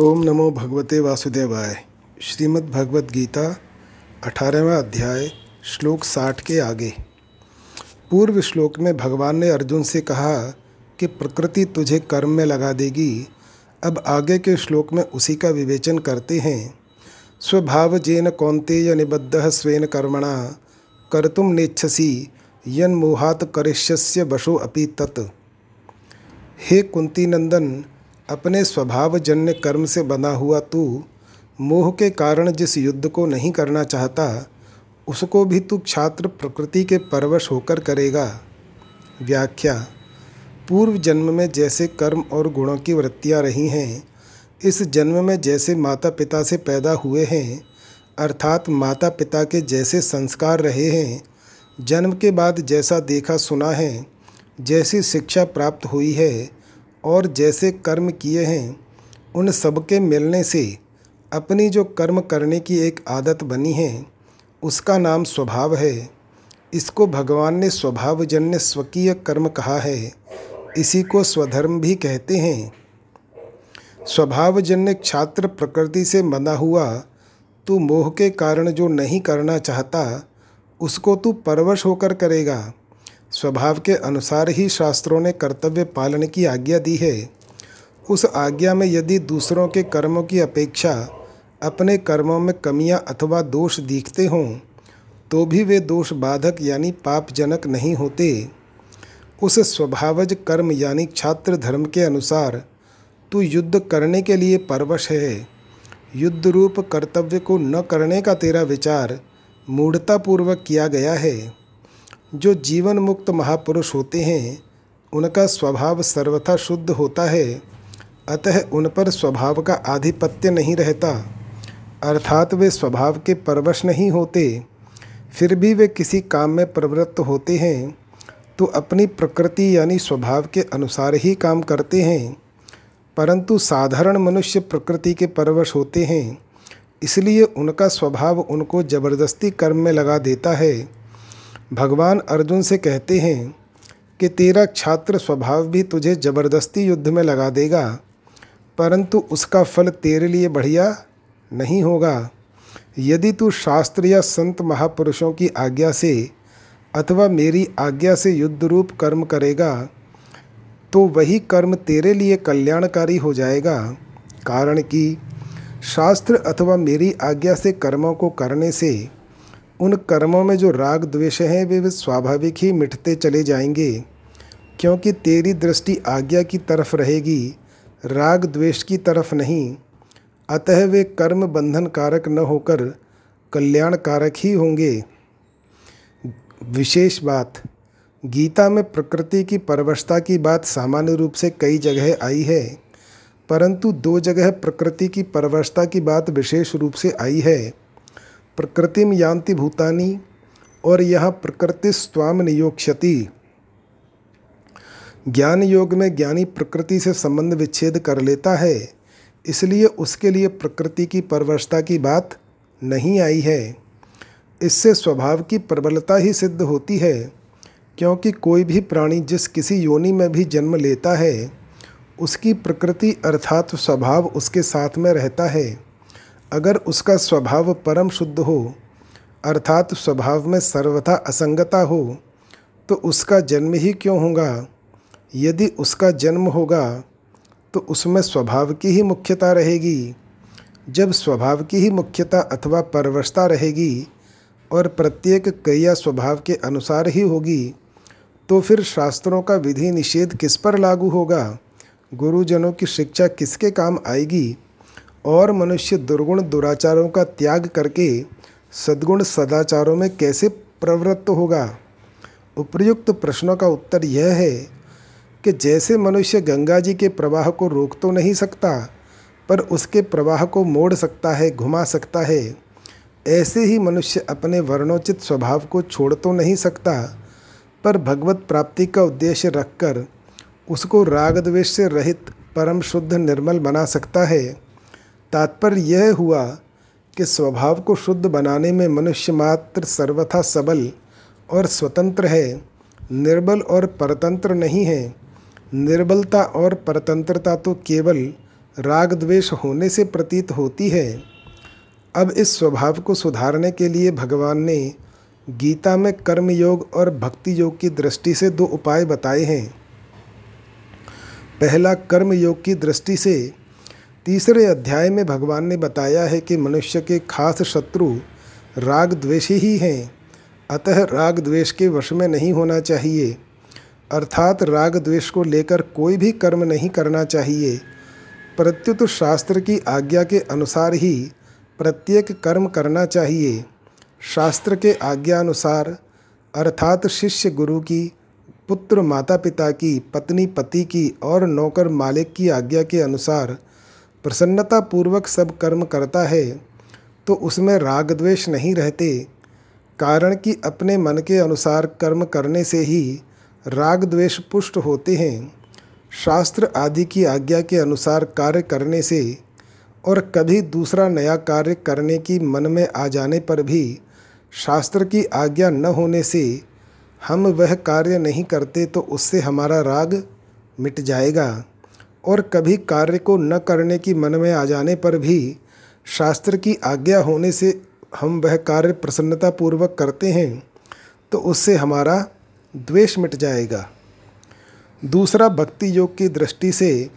ओम नमो भगवते वासुदेवाय। श्रीमद् भगवत गीता, अठारहवा अध्याय, श्लोक साठ के आगे। पूर्व श्लोक में भगवान ने अर्जुन से कहा कि प्रकृति तुझे कर्म में लगा देगी, अब आगे के श्लोक में उसी का विवेचन करते हैं। स्वभाव जेन कौंतेय निबद्ध स्वेन कर्मणा कर्तुम नेच्छसी यन मोहात करिष्यस्य वशो अपि तत्। हे कुंती नंदन अपने स्वभावजन्य कर्म से बना हुआ तू, मोह के कारण जिस युद्ध को नहीं करना चाहता, उसको भी तू छात्र प्रकृति के परवश होकर करेगा। व्याख्या, पूर्व जन्म में जैसे कर्म और गुणों की वृत्तियाँ रही हैं, इस जन्म में जैसे माता पिता से पैदा हुए हैं, अर्थात माता पिता के जैसे संस्कार रहे हैं, जन्म के बाद जैसा देखा सुना है, जैसी शिक्षा प्राप्त हुई है और जैसे कर्म किए हैं, उन सबके मिलने से अपनी जो कर्म करने की एक आदत बनी है, उसका नाम स्वभाव है। इसको भगवान ने स्वभावजन्य स्वकीय कर्म कहा है। इसी को स्वधर्म भी कहते हैं। स्वभावजन्य छात्र प्रकृति से बना हुआ, तू मोह के कारण जो नहीं करना चाहता, उसको तू परवश होकर करेगा। स्वभाव के अनुसार ही शास्त्रों ने कर्तव्य पालन की आज्ञा दी है। उस आज्ञा में यदि दूसरों के कर्मों की अपेक्षा अपने कर्मों में कमियाँ अथवा दोष दिखते हों तो भी वे दोष बाधक यानी पापजनक नहीं होते। उस स्वभावज कर्म यानी छात्र धर्म के अनुसार तू युद्ध करने के लिए परवश है। युद्ध रूप कर्तव्य को न करने का तेरा विचार मूढ़तापूर्वक किया गया है। जो जीवन मुक्त महापुरुष होते हैं, उनका स्वभाव सर्वथा शुद्ध होता है, अतः उन पर स्वभाव का आधिपत्य नहीं रहता। अर्थात वे स्वभाव के परवश नहीं होते, फिर भी वे किसी काम में प्रवृत्त होते हैं तो अपनी प्रकृति यानी स्वभाव के अनुसार ही काम करते हैं। परंतु साधारण मनुष्य प्रकृति के परवश होते हैं, इसलिए उनका स्वभाव उनको ज़बरदस्ती कर्म में लगा देता है। भगवान अर्जुन से कहते हैं कि तेरा छात्र स्वभाव भी तुझे ज़बरदस्ती युद्ध में लगा देगा, परंतु उसका फल तेरे लिए बढ़िया नहीं होगा। यदि तू शास्त्र या संत महापुरुषों की आज्ञा से अथवा मेरी आज्ञा से युद्ध रूप कर्म करेगा तो वही कर्म तेरे लिए कल्याणकारी हो जाएगा। कारण कि शास्त्र अथवा मेरी आज्ञा से कर्मों को करने से उन कर्मों में जो राग द्वेष हैं, वे स्वाभाविक ही मिटते चले जाएँगे। क्योंकि तेरी दृष्टि आज्ञा की तरफ़ रहेगी, राग द्वेष की तरफ़ नहीं। अतः वे कर्म बंधन कारक न होकर कल्याण कारक ही होंगे। विशेष बात, गीता में प्रकृति की परवशता की बात सामान्य रूप से कई जगह आई है, परंतु दो जगह प्रकृति की परवशता की बात विशेष रूप से आई है। प्रकृतिम यान्ति भूतानी और यह प्रकृति स्वाम नियोक्षति ज्ञान योग में ज्ञानी प्रकृति से संबंध विच्छेद कर लेता है, इसलिए उसके लिए प्रकृति की परवशता की बात नहीं आई है। इससे स्वभाव की प्रबलता ही सिद्ध होती है, क्योंकि कोई भी प्राणी जिस किसी योनि में भी जन्म लेता है, उसकी प्रकृति अर्थात स्वभाव उसके साथ में रहता है। अगर उसका स्वभाव परम शुद्ध हो, अर्थात स्वभाव में सर्वथा असंगता हो तो उसका जन्म ही क्यों होगा? यदि उसका जन्म होगा तो उसमें स्वभाव की ही मुख्यता रहेगी। जब स्वभाव की ही मुख्यता अथवा परवशता रहेगी और प्रत्येक क्रिया स्वभाव के अनुसार ही होगी तो फिर शास्त्रों का विधि निषेध किस पर लागू होगा? गुरुजनों की शिक्षा किसके काम आएगी? और मनुष्य दुर्गुण दुराचारों का त्याग करके सद्गुण सदाचारों में कैसे प्रवृत्त होगा? उपर्युक्त प्रश्नों का उत्तर यह है कि जैसे मनुष्य गंगा जी के प्रवाह को रोक तो नहीं सकता, पर उसके प्रवाह को मोड़ सकता है, घुमा सकता है, ऐसे ही मनुष्य अपने वर्णोचित स्वभाव को छोड़ तो नहीं सकता, पर भगवत प्राप्ति का उद्देश्य रखकर उसको राग द्वेष से रहित परम शुद्ध निर्मल बना सकता है। तात्पर्य यह हुआ कि स्वभाव को शुद्ध बनाने में मनुष्य मात्र सर्वथा सबल और स्वतंत्र है, निर्बल और परतंत्र नहीं है। निर्बलता और परतंत्रता तो केवल राग द्वेष होने से प्रतीत होती है। अब इस स्वभाव को सुधारने के लिए भगवान ने गीता में कर्म योग और भक्ति योग की दृष्टि से दो उपाय बताए हैं। पहला कर्म योग की दृष्टि से तीसरे अध्याय में भगवान ने बताया है कि मनुष्य के खास शत्रु राग द्वेषी ही हैं, अतः राग द्वेष के वश में नहीं होना चाहिए। अर्थात राग द्वेष को लेकर कोई भी कर्म नहीं करना चाहिए। प्रत्युत शास्त्र की आज्ञा के अनुसार ही प्रत्येक कर्म करना चाहिए। शास्त्र के आज्ञानुसार, अर्थात शिष्य गुरु की, पुत्र माता पिता की, पत्नी पति की और नौकर मालिक की आज्ञा के अनुसार प्रसन्नता पूर्वक सब कर्म करता है तो उसमें राग द्वेष नहीं रहते, कारण कि अपने मन के अनुसार कर्म करने से ही राग द्वेष पुष्ट होते हैं। शास्त्र आदि की आज्ञा के अनुसार कार्य करने से और कभी दूसरा नया कार्य करने की मन में आ जाने पर भी शास्त्र की आज्ञा न होने से हम वह कार्य नहीं करते तो उससे हमारा राग मिट जाएगा। और कभी कार्य को न करने की मन में आ जाने पर भी शास्त्र की आज्ञा होने से हम वह कार्य प्रसन्नतापूर्वक करते हैं तो उससे हमारा द्वेष मिट जाएगा। दूसरा, भक्ति योग की दृष्टि से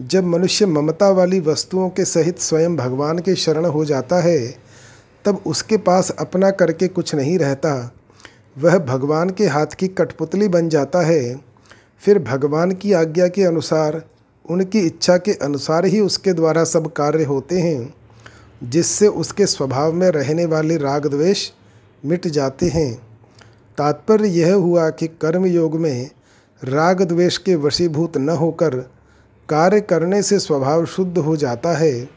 जब मनुष्य ममता वाली वस्तुओं के सहित स्वयं भगवान के शरण हो जाता है, तब उसके पास अपना करके कुछ नहीं रहता। वह भगवान के हाथ की कठपुतली बन जाता है। फिर भगवान की आज्ञा के अनुसार उनकी इच्छा के अनुसार ही उसके द्वारा सब कार्य होते हैं, जिससे उसके स्वभाव में रहने वाले राग द्वेष मिट जाते हैं। तात्पर्य यह हुआ कि कर्म योग में राग द्वेष के वशीभूत न होकर कार्य करने से स्वभाव शुद्ध हो जाता है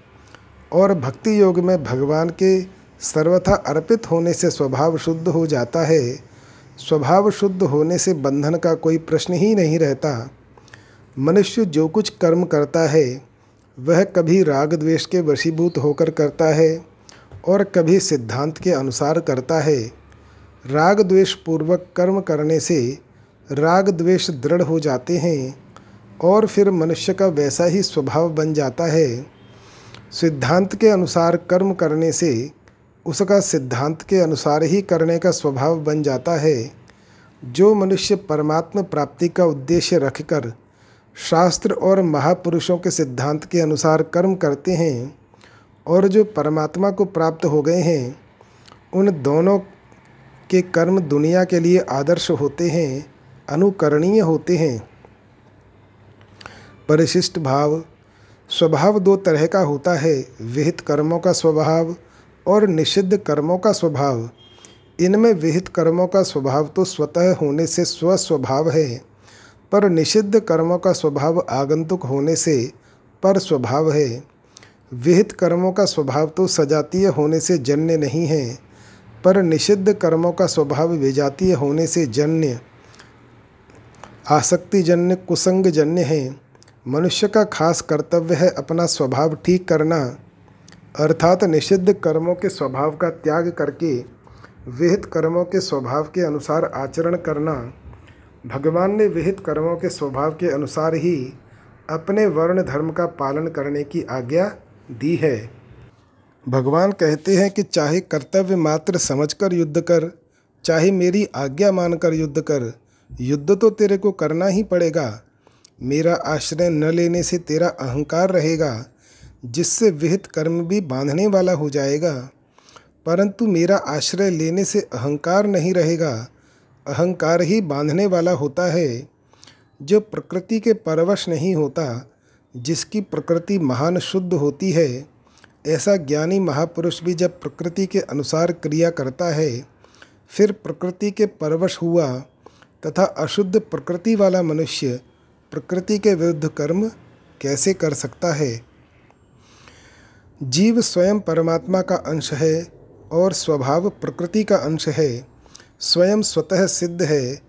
और भक्ति योग में भगवान के सर्वथा अर्पित होने से स्वभाव शुद्ध हो जाता है। स्वभाव शुद्ध होने से बंधन का कोई प्रश्न ही नहीं रहता। मनुष्य जो कुछ कर्म करता है, वह कभी राग द्वेष के वशीभूत होकर करता है और कभी सिद्धांत के अनुसार करता है। राग द्वेष पूर्वक कर्म करने से राग द्वेष दृढ़ हो जाते हैं और फिर मनुष्य का वैसा ही स्वभाव बन जाता है। सिद्धांत के अनुसार कर्म करने से उसका सिद्धांत के अनुसार ही करने का स्वभाव बन जाता है। जो मनुष्य परमात्मा प्राप्ति का उद्देश्य रखकर शास्त्र और महापुरुषों के सिद्धांत के अनुसार कर्म करते हैं और जो परमात्मा को प्राप्त हो गए हैं, उन दोनों के कर्म दुनिया के लिए आदर्श होते हैं, अनुकरणीय होते हैं। परिशिष्ट भाव, स्वभाव दो तरह का होता है, विहित कर्मों का स्वभाव और निषिद्ध कर्मों का स्वभाव। इनमें विहित कर्मों का स्वभाव तो स्वतः होने से स्वस्वभाव है। पर निषिद्ध कर्मों का स्वभाव आगंतुक होने से पर स्वभाव है। विहित कर्मों का स्वभाव तो सजातीय होने से जन्य नहीं है, पर निषिद्ध कर्मों का स्वभाव विजातीय होने से जन्य, आसक्तिजन्य, कुसंगजन्य है। मनुष्य का खास कर्तव्य है अपना स्वभाव ठीक करना, अर्थात निषिद्ध कर्मों के स्वभाव का त्याग करके, विहित कर्मों के स्वभाव के अनुसार आचरण करना। भगवान ने विहित कर्मों के स्वभाव के अनुसार ही अपने वर्ण धर्म का पालन करने की आज्ञा दी है। भगवान कहते हैं कि चाहे कर्तव्य मात्र समझकर युद्ध कर, चाहे मेरी आज्ञा मानकर युद्ध कर, युद्ध तो तेरे को करना ही पड़ेगा। मेरा आश्रय न लेने से तेरा अहंकार रहेगा, जिससे विहित कर्म भी बांधने वाला हो जाएगा। परंतु मेरा आश्रय लेने से अहंकार नहीं रहेगा अहंकार ही बांधने वाला होता है, जो प्रकृति के परवश नहीं होता, जिसकी प्रकृति महान शुद्ध होती है। ऐसा ज्ञानी महापुरुष भी जब प्रकृति के अनुसार क्रिया करता है, फिर प्रकृति के परवश हुआ तथा अशुद्ध प्रकृति वाला मनुष्य प्रकृति के विरुद्ध कर्म कैसे कर सकता है? जीव स्वयं परमात्मा का अंश है और स्वभाव प्रकृति का अंश है। स्वयं स्वतः सिद्ध है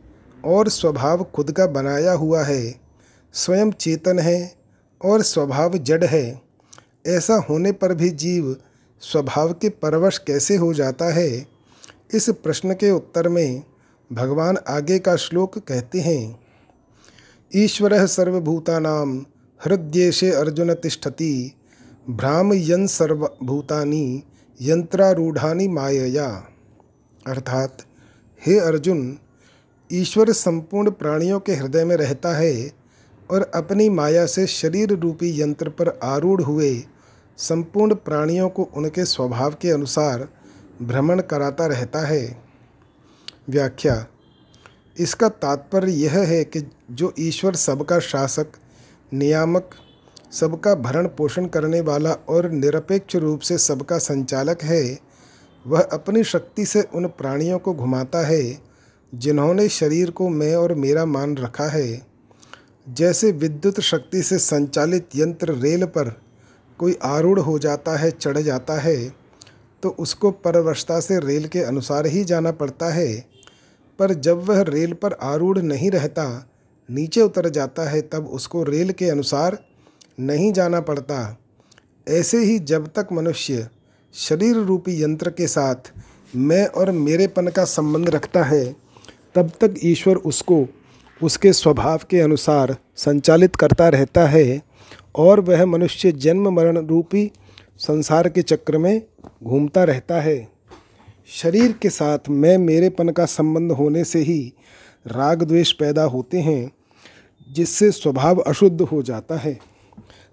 और स्वभाव खुद का बनाया हुआ है। स्वयं चेतन है और स्वभाव जड़ है। ऐसा होने पर भी जीव स्वभाव के परवश कैसे हो जाता है? इस प्रश्न के उत्तर में भगवान आगे का श्लोक कहते हैं, ईश्वर सर्वभूतानाम हृदयेशे अर्जुन तिष्ठति, भ्रामयन सर्वभूतानि यंत्रारूढ़ानी मायया। अर्थात हे अर्जुन, ईश्वर संपूर्ण प्राणियों के हृदय में रहता है और अपनी माया से शरीर रूपी यंत्र पर आरूढ़ हुए संपूर्ण प्राणियों को उनके स्वभाव के अनुसार भ्रमण कराता रहता है। व्याख्या, इसका तात्पर्य यह है कि जो ईश्वर सबका शासक, नियामक, सबका भरण पोषण करने वाला और निरपेक्ष रूप से सबका संचालक है वह अपनी शक्ति से उन प्राणियों को घुमाता है, जिन्होंने शरीर को मैं और मेरा मान रखा है। जैसे विद्युत शक्ति से संचालित यंत्र रेल पर कोई आरूढ़ हो जाता है, चढ़ जाता है तो उसको परवशता से रेल के अनुसार ही जाना पड़ता है। पर जब वह रेल पर आरूढ़ नहीं रहता, नीचे उतर जाता है, तब उसको रेल के अनुसार नहीं जाना पड़ता। ऐसे ही जब तक मनुष्य शरीर रूपी यंत्र के साथ मैं और मेरेपन का संबंध रखता है, तब तक ईश्वर उसको, उसके स्वभाव के अनुसार संचालित करता रहता है और वह मनुष्य जन्म मरण रूपी संसार के चक्र में घूमता रहता है। शरीर के साथ मैं मेरेपन का संबंध होने से ही राग द्वेष पैदा होते हैं, जिससे स्वभाव अशुद्ध हो जाता है।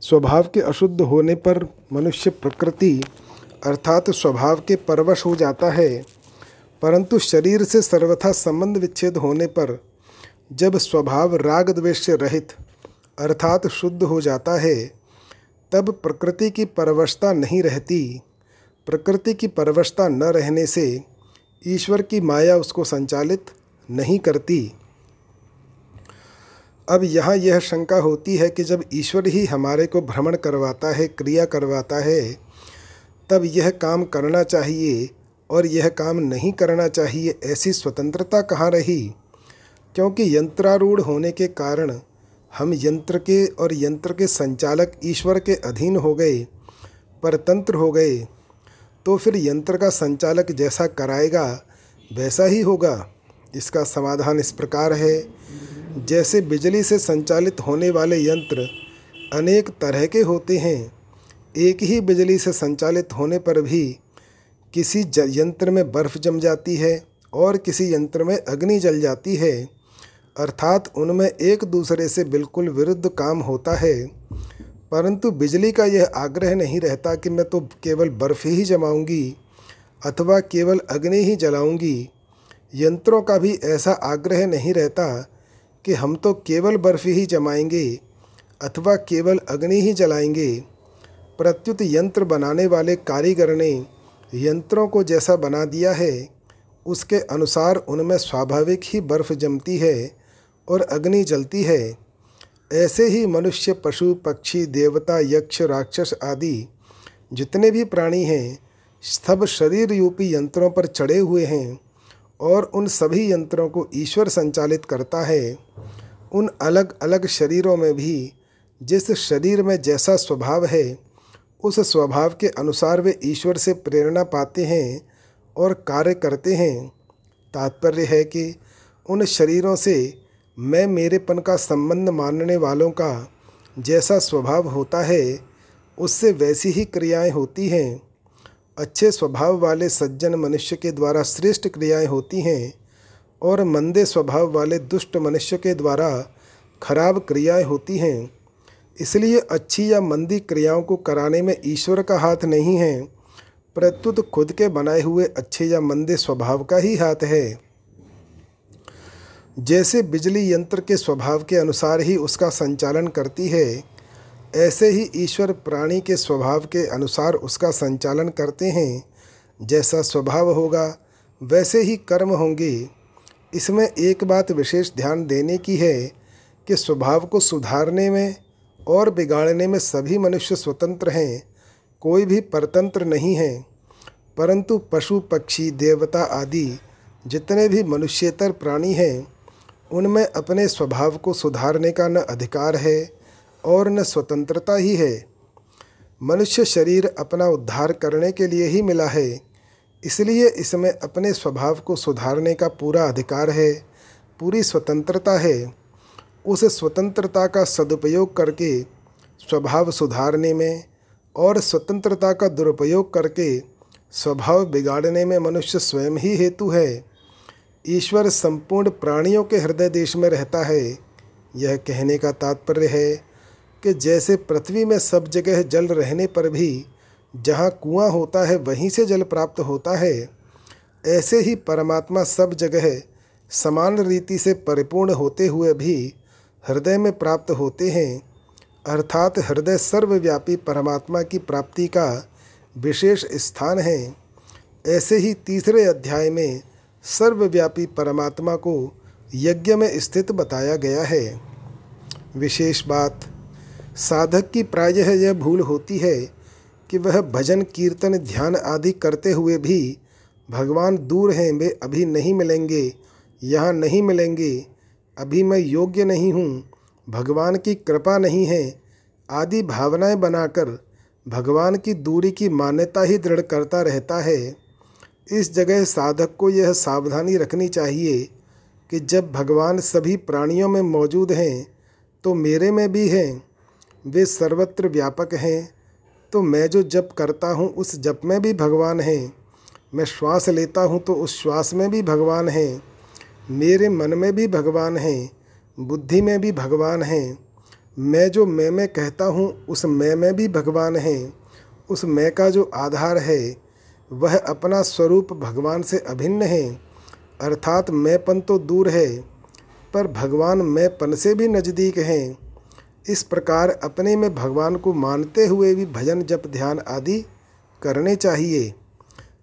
स्वभाव के अशुद्ध होने पर मनुष्य प्रकृति अर्थात स्वभाव के परवश हो जाता है। परंतु शरीर से सर्वथा संबंध विच्छेद होने पर जब स्वभाव राग द्वेष से रहित अर्थात शुद्ध हो जाता है, तब प्रकृति की परवशता नहीं रहती। प्रकृति की परवशता न रहने से ईश्वर की माया उसको संचालित नहीं करती। अब यहाँ यह शंका होती है कि जब ईश्वर ही हमारे को भ्रमण करवाता है, क्रिया करवाता है तब यह काम करना चाहिए और यह काम नहीं करना चाहिए ऐसी स्वतंत्रता कहाँ रही? क्योंकि यंत्रारूढ़ होने के कारण हम यंत्र के और यंत्र के संचालक ईश्वर के अधीन हो गए, परतंत्र हो गए तो फिर यंत्र का संचालक जैसा कराएगा, वैसा ही होगा। इसका समाधान इस प्रकार है। जैसे बिजली से संचालित होने वाले यंत्र अनेक तरह के होते हैं एक ही बिजली से संचालित होने पर भी किसी यंत्र में बर्फ़ जम जाती है और किसी यंत्र में अग्नि जल जाती है, अर्थात उनमें एक दूसरे से बिल्कुल विरुद्ध काम होता है। परंतु बिजली का यह आग्रह नहीं रहता कि मैं तो केवल बर्फ़ ही जमाऊँगी अथवा केवल अग्नि ही जलाऊँगी, यंत्रों का भी ऐसा आग्रह नहीं रहता कि हम तो केवल बर्फ़ ही जमाएँगे अथवा केवल अग्नि ही जलाएँगे। प्रत्युत यंत्र बनाने वाले कारीगर ने यंत्रों को जैसा बना दिया है, उसके अनुसार उनमें स्वाभाविक ही बर्फ़ जमती है और अग्नि जलती है। ऐसे ही मनुष्य, पशु, पक्षी, देवता, यक्ष, राक्षस आदि जितने भी प्राणी हैं, सब शरीर रूपी यंत्रों पर चढ़े हुए हैं और उन सभी यंत्रों को ईश्वर संचालित करता है। उन अलग अलग शरीरों में भी जिस शरीर में जैसा स्वभाव है उस स्वभाव के अनुसार वे ईश्वर से प्रेरणा पाते हैं और कार्य करते हैं। तात्पर्य है कि उन शरीरों से मैं मेरेपन का संबंध मानने वालों का जैसा स्वभाव होता है, उससे वैसी ही क्रियाएँ होती हैं। अच्छे स्वभाव वाले सज्जन मनुष्य के द्वारा श्रेष्ठ क्रियाएँ होती हैं और मंदे स्वभाव वाले दुष्ट मनुष्य के द्वारा खराब क्रियाएँ होती हैं। इसलिए अच्छी या मंदी क्रियाओं को कराने में ईश्वर का हाथ नहीं है, प्रत्युत खुद के बनाए हुए अच्छे या मंदे स्वभाव का ही हाथ है। जैसे बिजली यंत्र के स्वभाव के अनुसार ही उसका संचालन करती है, ऐसे ही ईश्वर प्राणी के स्वभाव के अनुसार उसका संचालन करते हैं। जैसा स्वभाव होगा, वैसे ही कर्म होंगे। इसमें एक बात विशेष ध्यान देने की है कि स्वभाव को सुधारने में और बिगाड़ने में सभी मनुष्य स्वतंत्र हैं, कोई भी परतंत्र नहीं है। परंतु पशु, पक्षी, देवता आदि जितने भी मनुष्यतर प्राणी हैं, उनमें अपने स्वभाव को सुधारने का न अधिकार है और न स्वतंत्रता ही है। मनुष्य शरीर अपना उद्धार करने के लिए ही मिला है, इसलिए इसमें अपने स्वभाव को सुधारने का पूरा अधिकार है, पूरी स्वतंत्रता है। उस स्वतंत्रता का सदुपयोग करके, स्वभाव सुधारने में और स्वतंत्रता का दुरुपयोग करके, स्वभाव बिगाड़ने में मनुष्य स्वयं ही हेतु है। ईश्वर संपूर्ण प्राणियों के हृदय देश में रहता है। यह कहने का तात्पर्य है कि जैसे पृथ्वी में सब जगह जल रहने पर भी जहाँ कुआँ होता है, वहीं से जल प्राप्त होता है। ऐसे ही परमात्मा सब जगह समान रीति से परिपूर्ण होते हुए भी हृदय में प्राप्त होते हैं, अर्थात हृदय सर्वव्यापी परमात्मा की प्राप्ति का विशेष स्थान है। ऐसे ही तीसरे अध्याय में सर्वव्यापी परमात्मा को यज्ञ में स्थित बताया गया है। विशेष बात, साधक की प्रायः यह भूल होती है कि वह भजन, कीर्तन, ध्यान आदि करते हुए भी भगवान दूर हैं, वे अभी नहीं मिलेंगे, यहाँ नहीं मिलेंगे। अभी मैं योग्य नहीं हूँ, भगवान की कृपा नहीं है, आदि भावनाएँ बनाकर भगवान की दूरी की मान्यता ही दृढ़ करता रहता है। इस जगह साधक को यह सावधानी रखनी चाहिए कि जब भगवान सभी प्राणियों में मौजूद हैं तो मेरे में भी हैं, वे सर्वत्र व्यापक हैं तो मैं जो जप करता हूँ, उस जप में भी भगवान हैं, मैं श्वास लेता हूँ तो उस श्वास में भी भगवान हैं। मेरे मन में भी भगवान हैं, बुद्धि में भी भगवान हैं। मैं जो मैं मैं कहता हूँ, उस मैं में भी भगवान हैं। उस मैं का जो आधार है, वह अपना स्वरूप भगवान से अभिन्न है। अर्थात मैंपन तो दूर है, पर भगवान मैंपन से भी नज़दीक हैं। इस प्रकार अपने में भगवान को मानते हुए भी भजन, जप, ध्यान आदि करने चाहिए।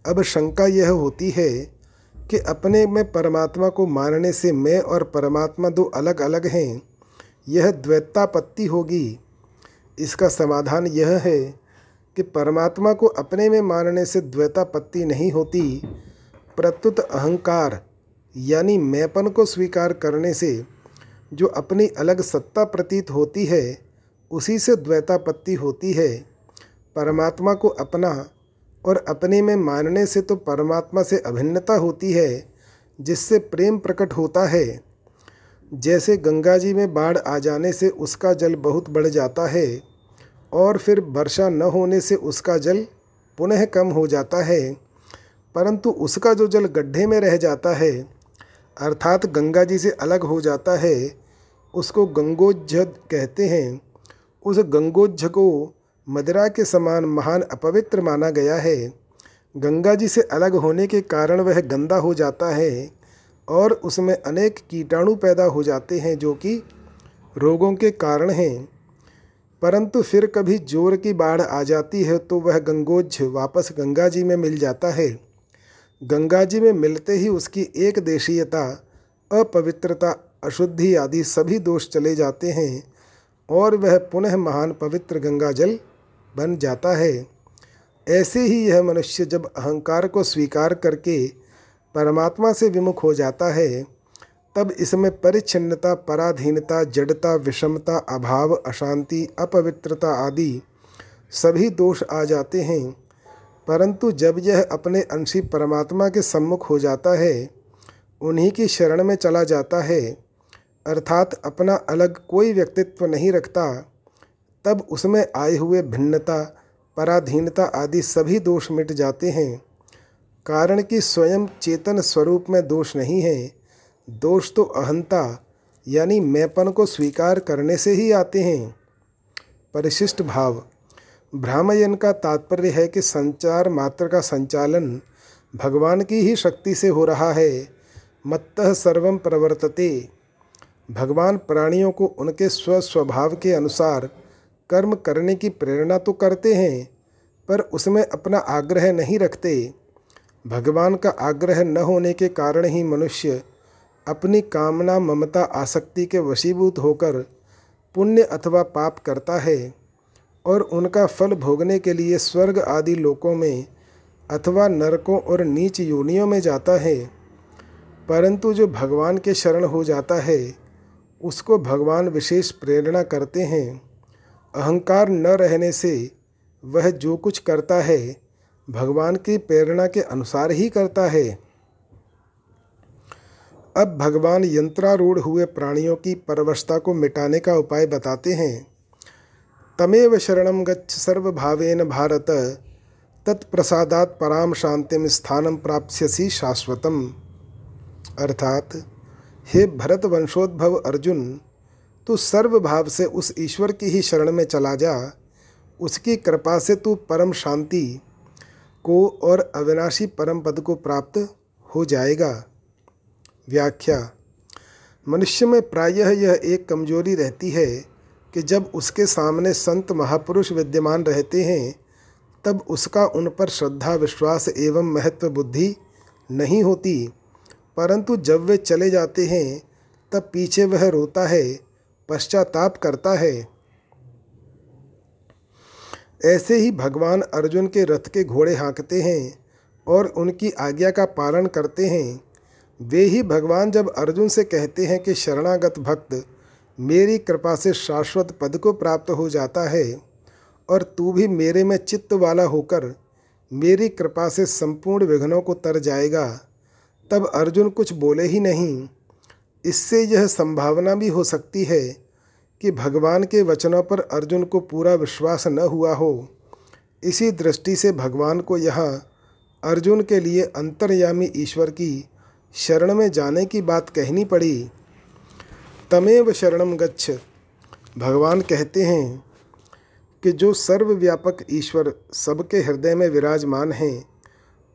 अब शंका यह होती है कि अपने में परमात्मा को मानने से मैं और परमात्मा दो अलग अलग हैं, यह द्वैतापत्ति होगी। इसका समाधान यह है कि परमात्मा को अपने में मानने से द्वैतापत्ति नहीं होती, प्रत्युत अहंकार, यानी मैपन को स्वीकार करने से जो अपनी अलग सत्ता प्रतीत होती है, उसी से द्वैतापत्ति होती है। परमात्मा को अपना और अपने में मानने से तो परमात्मा से अभिन्नता होती है, जिससे प्रेम प्रकट होता है। जैसे गंगा जी में बाढ़ आ जाने से उसका जल बहुत बढ़ जाता है, और फिर वर्षा न होने से उसका जल पुनः कम हो जाता है। परंतु उसका जो जल गड्ढे में रह जाता है, अर्थात गंगा जी से अलग हो जाता है, उसको गंगोज्झ कहते हैं। उस गंगोज्झ को मदिरा के समान महान अपवित्र माना गया है। गंगा जी से अलग होने के कारण वह गंदा हो जाता है और उसमें अनेक कीटाणु पैदा हो जाते हैं जो कि रोगों के कारण हैं। परंतु फिर कभी ज़ोर की बाढ़ आ जाती है तो वह गंगोज्झ वापस गंगा जी में मिल जाता है। गंगा जी में मिलते ही उसकी एक देशीयता, अपवित्रता, अशुद्धि आदि सभी दोष चले जाते हैं और वह पुनः महान पवित्र गंगा जल बन जाता है। ऐसे ही यह मनुष्य जब अहंकार को स्वीकार करके परमात्मा से विमुख हो जाता है, तब इसमें परिच्छिन्नता, पराधीनता, जड़ता, विषमता, अभाव, अशांति, अपवित्रता आदि सभी दोष आ जाते हैं। परंतु जब यह अपने अंशी परमात्मा के सम्मुख हो जाता है, उन्हीं की शरण में चला जाता है, अर्थात अपना अलग कोई व्यक्तित्व नहीं रखता तब उसमें आए हुए भिन्नता, पराधीनता आदि सभी दोष मिट जाते हैं। कारण कि स्वयं चेतन स्वरूप में दोष नहीं है, दोष तो अहंता, यानी मैंपन को स्वीकार करने से ही आते हैं। परिशिष्ट भाव भ्रामयन का तात्पर्य है कि संचार मात्र का संचालन भगवान की ही शक्ति से हो रहा है। मत्त सर्वम प्रवर्तते। भगवान प्राणियों को उनके स्वस्वभाव के अनुसार कर्म करने की प्रेरणा तो करते हैं, पर उसमें अपना आग्रह नहीं रखते। भगवान का आग्रह न होने के कारण ही मनुष्य अपनी कामना, ममता, आसक्ति के वशीभूत होकर पुण्य अथवा पाप करता है और उनका फल भोगने के लिए स्वर्ग आदि लोकों में अथवा नरकों और नीच योनियों में जाता है। परंतु जो भगवान के शरण हो जाता है, उसको भगवान विशेष प्रेरणा करते हैं। अहंकार न रहने से वह जो कुछ करता है, भगवान की प्रेरणा के अनुसार ही करता है। अब भगवान यंत्रारूढ़ हुए प्राणियों की परवशता को मिटाने का उपाय बताते हैं। तमेव शरण गच्छ सर्वभावेन भारत, तत्प्रसादात पराम शांतिम स्थानम प्राप्स्यसी शाश्वतम। अर्थात, हे भरत वंशोद्भव अर्जुन तू सर्वभाव से उस ईश्वर की ही शरण में चला जा। उसकी कृपा से तू परम शांति को और अविनाशी परम पद को प्राप्त हो जाएगा। व्याख्या, मनुष्य में प्रायः यह एक कमज़ोरी रहती है कि जब उसके सामने संत महापुरुष विद्यमान रहते हैं, तब उसका उन पर श्रद्धा, विश्वास एवं महत्व बुद्धि नहीं होती। परंतु जब वे चले जाते हैं, तब पीछे वह रोता है पश्चाताप करता है। ऐसे ही भगवान अर्जुन के रथ के घोड़े हाँकते हैं और उनकी आज्ञा का पालन करते हैं। वे ही भगवान जब अर्जुन से कहते हैं कि, शरणागत भक्त, मेरी कृपा से शाश्वत पद को प्राप्त हो जाता है और तू भी मेरे में चित्त वाला होकर मेरी कृपा से संपूर्ण विघ्नों को तर जाएगा। तब अर्जुन कुछ बोले ही नहीं। इससे यह संभावना भी हो सकती है कि भगवान के वचनों पर अर्जुन को पूरा विश्वास न हुआ हो। इसी दृष्टि से भगवान को यहाँ अर्जुन के लिए अंतर्यामी ईश्वर की शरण में जाने की बात कहनी पड़ी। तमेव शरणम गच्छ। भगवान कहते हैं कि जो सर्वव्यापक ईश्वर सबके हृदय में विराजमान हैं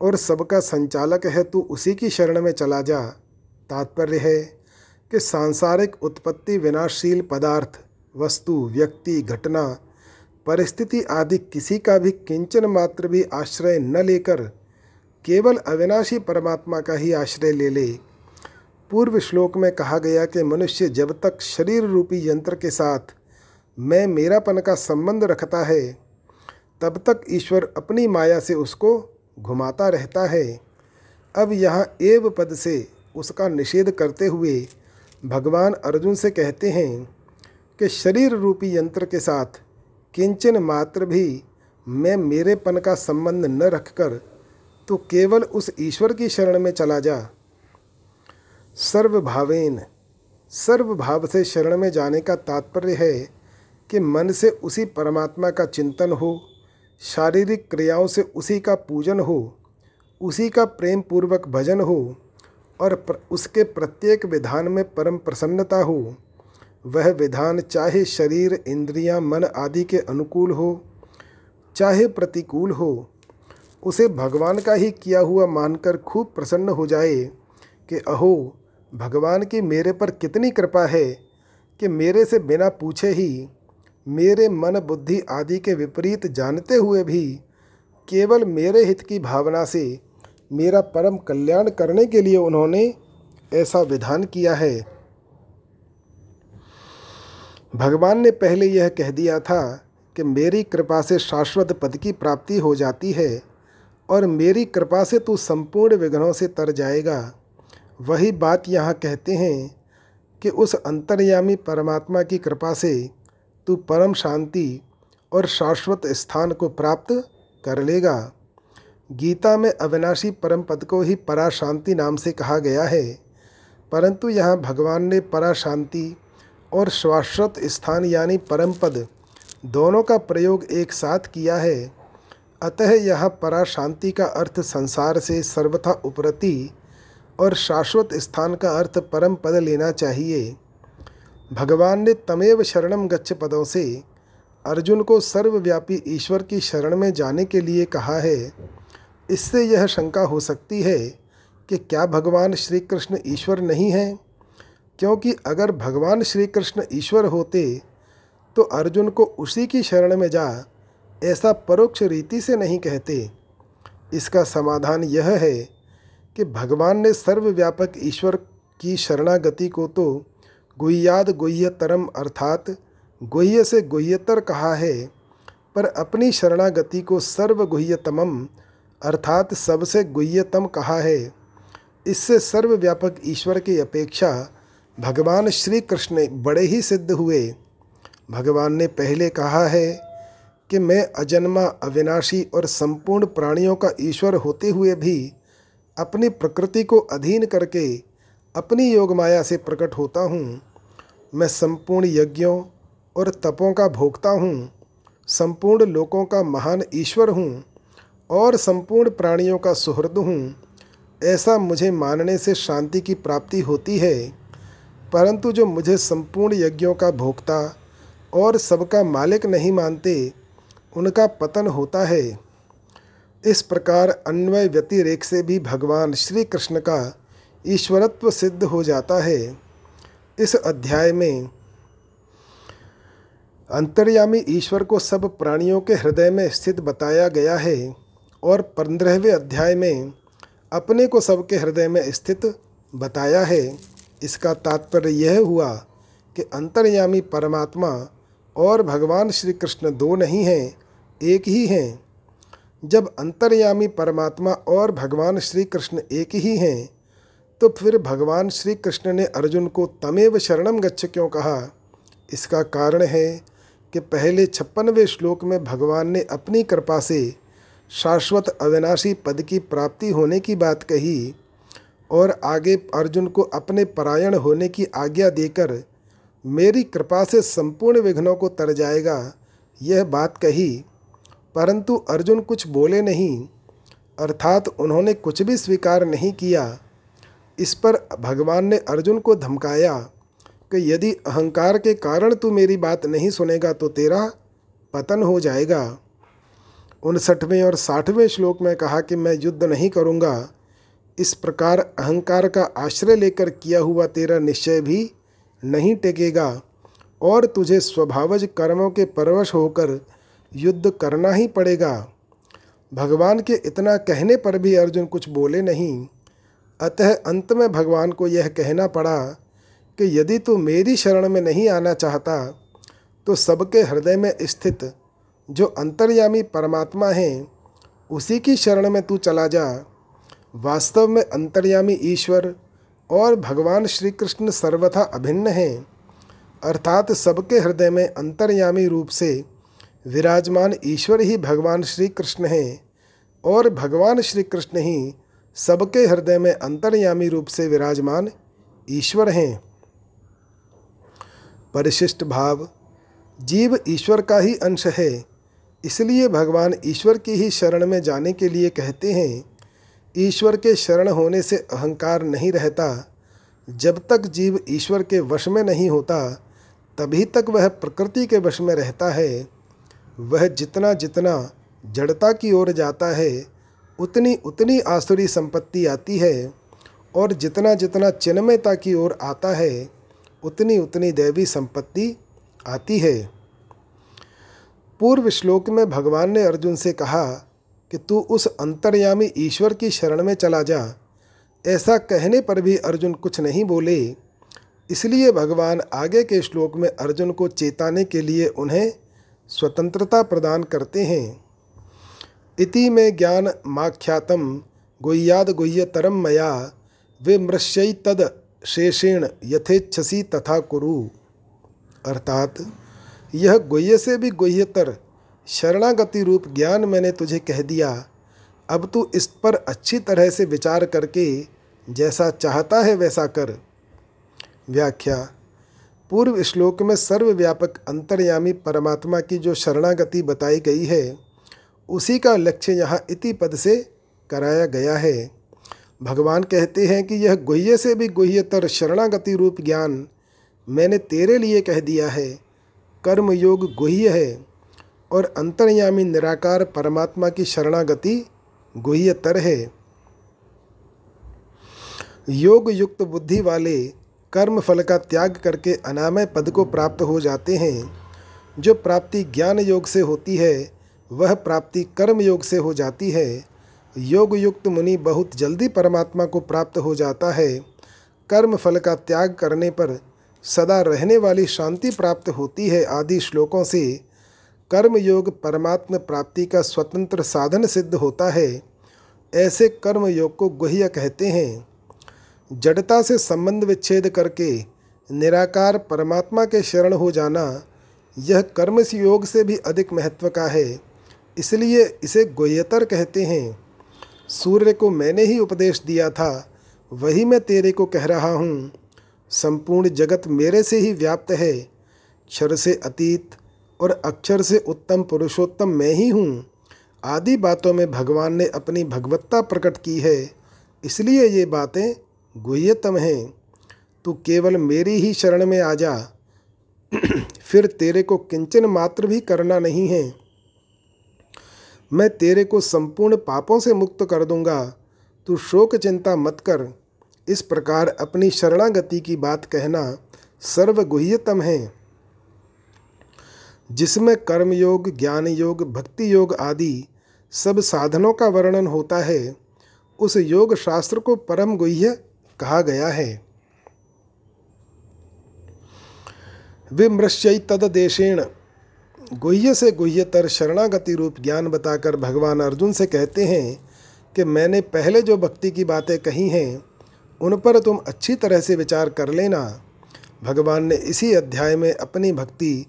और सबका संचालक है तो उसी की शरण में चला जा। तात्पर्य है कि सांसारिक उत्पत्ति विनाशशील पदार्थ, वस्तु, व्यक्ति, घटना, परिस्थिति आदि किसी का भी किंचन मात्र भी आश्रय न लेकर केवल अविनाशी परमात्मा का ही आश्रय ले ले। पूर्व श्लोक में कहा गया कि मनुष्य जब तक शरीर रूपी यंत्र के साथ मैं मेरापन का संबंध रखता है, तब तक ईश्वर अपनी माया से उसको घुमाता रहता है। अब यहाँ एव पद से उसका निषेध करते हुए भगवान अर्जुन से कहते हैं कि शरीर रूपी यंत्र के साथ किंचन मात्र भी मैं मेरेपन का संबंध न रखकर तो केवल उस ईश्वर की शरण में चला जा। सर्वभावेन, सर्वभाव से शरण में जाने का तात्पर्य है कि मन से उसी परमात्मा का चिंतन हो, शारीरिक क्रियाओं से उसी का पूजन हो, उसी का प्रेम पूर्वक भजन हो और प्र, उसके प्रत्येक विधान में परम प्रसन्नता हो। वह विधान चाहे शरीर इंद्रियाँ, मन आदि के अनुकूल हो चाहे प्रतिकूल हो उसे भगवान का ही किया हुआ मानकर खूब प्रसन्न हो जाए कि अहो भगवान की मेरे पर कितनी कृपा है कि मेरे से बिना पूछे ही मेरे मन बुद्धि आदि के विपरीत जानते हुए भी केवल मेरे हित की भावना से मेरा परम कल्याण करने के लिए उन्होंने ऐसा विधान किया है। भगवान ने पहले यह कह दिया था कि मेरी कृपा से शाश्वत पद की प्राप्ति हो जाती है और मेरी कृपा से तू संपूर्ण विघ्नों से तर जाएगा। वही बात यहाँ कहते हैं कि उस अंतर्यामी परमात्मा की कृपा से तू परम शांति और शाश्वत स्थान को प्राप्त कर लेगा। गीता में अविनाशी परम पद को ही पराशांति नाम से कहा गया है, परंतु यहाँ भगवान ने पराशांति और शाश्वत स्थान यानी परम पद दोनों का प्रयोग एक साथ किया है। अतः यह पराशांति का अर्थ संसार से सर्वथा उपरति और शाश्वत स्थान का अर्थ परम पद लेना चाहिए। भगवान ने तमेव शरणम गच्छ पदों से अर्जुन को सर्वव्यापी ईश्वर की शरण में जाने के लिए कहा है। इससे यह शंका हो सकती है कि क्या भगवान श्री कृष्ण ईश्वर नहीं हैं? क्योंकि अगर भगवान श्री कृष्ण ईश्वर होते तो अर्जुन को उसी की शरण में जा ऐसा परोक्ष रीति से नहीं कहते। इसका समाधान यह है कि भगवान ने सर्वव्यापक ईश्वर की शरणागति को तो गुह्याद गुह्यतरम अर्थात गुह्य से गुह्यतर कहा है, पर अपनी शरणागति को सर्वगुह्यतमम अर्थात सबसे गुह्यतम कहा है। इससे सर्वव्यापक ईश्वर की अपेक्षा भगवान श्री कृष्ण बड़े ही सिद्ध हुए। भगवान ने पहले कहा है कि मैं अजन्मा, अविनाशी और संपूर्ण प्राणियों का ईश्वर होते हुए भी अपनी प्रकृति को अधीन करके अपनी योग माया से प्रकट होता हूँ। मैं संपूर्ण यज्ञों और तपों का भोगता हूँ। संपूर्ण लोकों का महान ईश्वर हूँ। और संपूर्ण प्राणियों का सुहृद हूँ। ऐसा मुझे मानने से शांति की प्राप्ति होती है। परंतु जो मुझे संपूर्ण यज्ञों का भोक्ता और सबका मालिक नहीं मानते, उनका पतन होता है। इस प्रकार अन्वय व्यतिरेक से भी भगवान श्री कृष्ण का ईश्वरत्व सिद्ध हो जाता है। इस अध्याय में अंतर्यामी ईश्वर को सब प्राणियों के हृदय में स्थित बताया गया है। और पंद्रहवें अध्याय में अपने को सबके हृदय में स्थित बताया है। इसका तात्पर्य यह हुआ कि अंतर्यामी परमात्मा और भगवान श्री कृष्ण दो नहीं हैं, एक ही हैं। जब अंतर्यामी परमात्मा और भगवान श्री कृष्ण एक ही हैं तो फिर भगवान श्री कृष्ण ने अर्जुन को तमेव शरणम गच्छ क्यों कहा? इसका कारण है कि पहले छप्पनवें श्लोक में भगवान ने अपनी कृपा से शाश्वत अविनाशी पद की प्राप्ति होने की बात कही और आगे अर्जुन को अपने परायण होने की आज्ञा देकर मेरी कृपा से संपूर्ण विघ्नों को तर जाएगा, यह बात कही। परंतु अर्जुन कुछ बोले नहीं, अर्थात उन्होंने कुछ भी स्वीकार नहीं किया। इस पर भगवान ने अर्जुन को धमकाया कि यदि अहंकार के कारण तू मेरी बात नहीं सुनेगा तो तेरा पतन हो जाएगा। उनसठवें और साठवें श्लोक में कहा कि मैं युद्ध नहीं करूँगा, इस प्रकार अहंकार का आश्रय लेकर किया हुआ तेरा निश्चय भी नहीं टेकेगा और तुझे स्वभावज कर्मों के परवश होकर युद्ध करना ही पड़ेगा। भगवान के इतना कहने पर भी अर्जुन कुछ बोले नहीं। अतः अंत में भगवान को यह कहना पड़ा कि यदि तू मेरी शरण में नहीं आना चाहता तो सबके हृदय में स्थित जो अंतर्यामी परमात्मा हैं, उसी की शरण में तू चला जा। वास्तव में अंतर्यामी ईश्वर और भगवान श्री कृष्ण सर्वथा अभिन्न हैं, अर्थात सबके हृदय में अंतर्यामी रूप से विराजमान ईश्वर ही भगवान श्री कृष्ण हैं और भगवान श्री कृष्ण ही सबके हृदय में अंतर्यामी रूप से विराजमान ईश्वर हैं। परिशिष्ट भाव, जीव ईश्वर का ही अंश है इसलिए भगवान ईश्वर की ही शरण में जाने के लिए कहते हैं, ईश्वर के शरण होने से अहंकार नहीं रहता। जब तक जीव ईश्वर के वश में नहीं होता, तभी तक वह प्रकृति के वश में रहता है। वह जितना जितना जड़ता की ओर जाता है, उतनी उतनी आसुरी संपत्ति आती है, और जितना जितना चिन्मयता की ओर आता है, उतनी उतनी दैवी संपत्ति आती है। पूर्व श्लोक में भगवान ने अर्जुन से कहा कि तू उस अंतर्यामी ईश्वर की शरण में चला जा। ऐसा कहने पर भी अर्जुन कुछ नहीं बोले। इसलिए भगवान आगे के श्लोक में अर्जुन को चेताने के लिए उन्हें स्वतंत्रता प्रदान करते हैं। इति में ज्ञान माख्यातम गुह्याद गुह्यतरम मया विमृश्य तद शेषेण यथेच्छसी तथा कुरु। अर्थात यह गुह्य से भी गुह्यतर शरणागति रूप ज्ञान मैंने तुझे कह दिया। अब तू इस पर अच्छी तरह से विचार करके जैसा चाहता है वैसा कर। व्याख्या, पूर्व श्लोक में सर्वव्यापक अंतर्यामी परमात्मा की जो शरणागति बताई गई है, उसी का लक्ष्य यहाँ इति पद से कराया गया है। भगवान कहते हैं कि यह गुह्य से भी गुह्यतर शरणागति रूप ज्ञान मैंने तेरे लिए कह दिया है। कर्म योग गुह्य है और अंतर्यामी निराकार परमात्मा की शरणागति गुह्यतर है। योग युक्त बुद्धि वाले कर्म फल का त्याग करके अनामय पद को प्राप्त हो जाते हैं। जो प्राप्ति ज्ञान योग से होती है, वह प्राप्ति कर्म योग से हो जाती है। योग युक्त मुनि बहुत जल्दी परमात्मा को प्राप्त हो जाता है। कर्म फल का त्याग करने पर सदा रहने वाली शांति प्राप्त होती है आदि श्लोकों से कर्म योग परमात्म प्राप्ति का स्वतंत्र साधन सिद्ध होता है। ऐसे कर्म योग को गुह्य कहते हैं। जड़ता से संबंध विच्छेद करके निराकार परमात्मा के शरण हो जाना, यह कर्म योग से भी अधिक महत्व का है। इसलिए इसे गुह्यतर कहते हैं। सूर्य को मैंने ही उपदेश दिया था, वही मैं तेरे को कह रहा हूँ। संपूर्ण जगत मेरे से ही व्याप्त है। क्षर से अतीत और अक्षर से उत्तम पुरुषोत्तम मैं ही हूँ। आदि बातों में भगवान ने अपनी भगवत्ता प्रकट की है। इसलिए ये बातें गुह्यतम हैं। तू केवल मेरी ही शरण में आ जा। फिर तेरे को किंचन मात्र भी करना नहीं है। मैं तेरे को संपूर्ण पापों से मुक्त कर दूँगा। तू शोक चिंता मत कर। इस प्रकार अपनी शरणागति की बात कहना सर्वगुह्यतम है। जिसमें कर्म योग ज्ञान योग भक्ति योग आदि सब साधनों का वर्णन होता है, उस योग शास्त्र को परम गुह्य कहा गया है। विमृश्य तद देशेण गुह्य से गुह्यतर शरणागति रूप ज्ञान बताकर भगवान अर्जुन से कहते हैं कि मैंने पहले जो भक्ति की बातें कही हैं उन पर तुम अच्छी तरह से विचार कर लेना। भगवान ने इसी अध्याय में अपनी भक्ति,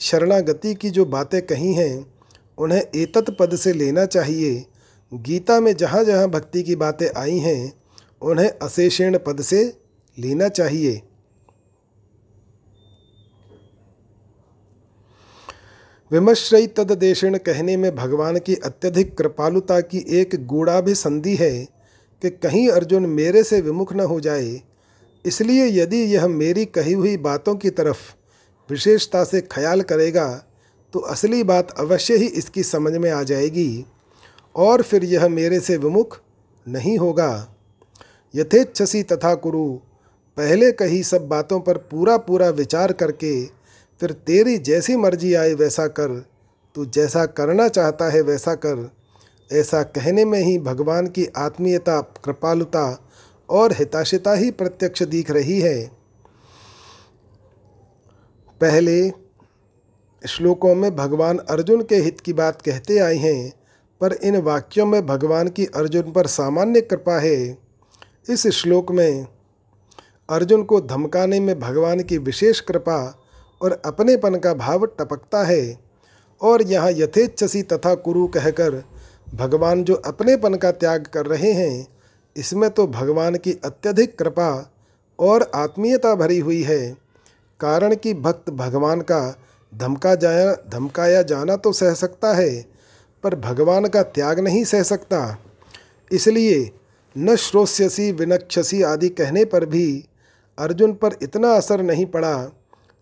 शरणागति की जो बातें कही हैं, उन्हें एतत् पद से लेना चाहिए। गीता में जहाँ जहाँ भक्ति की बातें आई हैं, उन्हें अशेषेण पद से लेना चाहिए। विमश्रई तद देशेण कहने में भगवान की अत्यधिक कृपालुता की एक गूढ़ाभिसंधि है। कि कहीं अर्जुन मेरे से विमुख न हो जाए, इसलिए यदि यह मेरी कही हुई बातों की तरफ़ विशेषता से ख्याल करेगा तो असली बात अवश्य ही इसकी समझ में आ जाएगी, और फिर यह मेरे से विमुख नहीं होगा। यथेच्छसी तथा कुरु, पहले कही सब बातों पर पूरा पूरा विचार करके, फिर तेरी जैसी मर्ज़ी आए वैसा कर, तू जैसा करना चाहता है वैसा कर। ऐसा कहने में ही भगवान की आत्मीयता, कृपालुता और हिताशिता ही प्रत्यक्ष दिख रही है। पहले श्लोकों में भगवान अर्जुन के हित की बात कहते आए हैं, पर इन वाक्यों में भगवान की अर्जुन पर सामान्य कृपा है। इस श्लोक में अर्जुन को धमकाने में भगवान की विशेष कृपा और अपनेपन का भाव टपकता है और यहाँ यथेच्छसी तथा कुरु कहकर भगवान जो अपनेपन का त्याग कर रहे हैं, इसमें तो भगवान की अत्यधिक कृपा और आत्मीयता भरी हुई है। कारण कि भक्त भगवान का धमका जाया, धमकाया जाना तो सह सकता है, पर भगवान का त्याग नहीं सह सकता। इसलिए न श्रोष्यसी, विनक्षसी आदि कहने पर भी अर्जुन पर इतना असर नहीं पड़ा,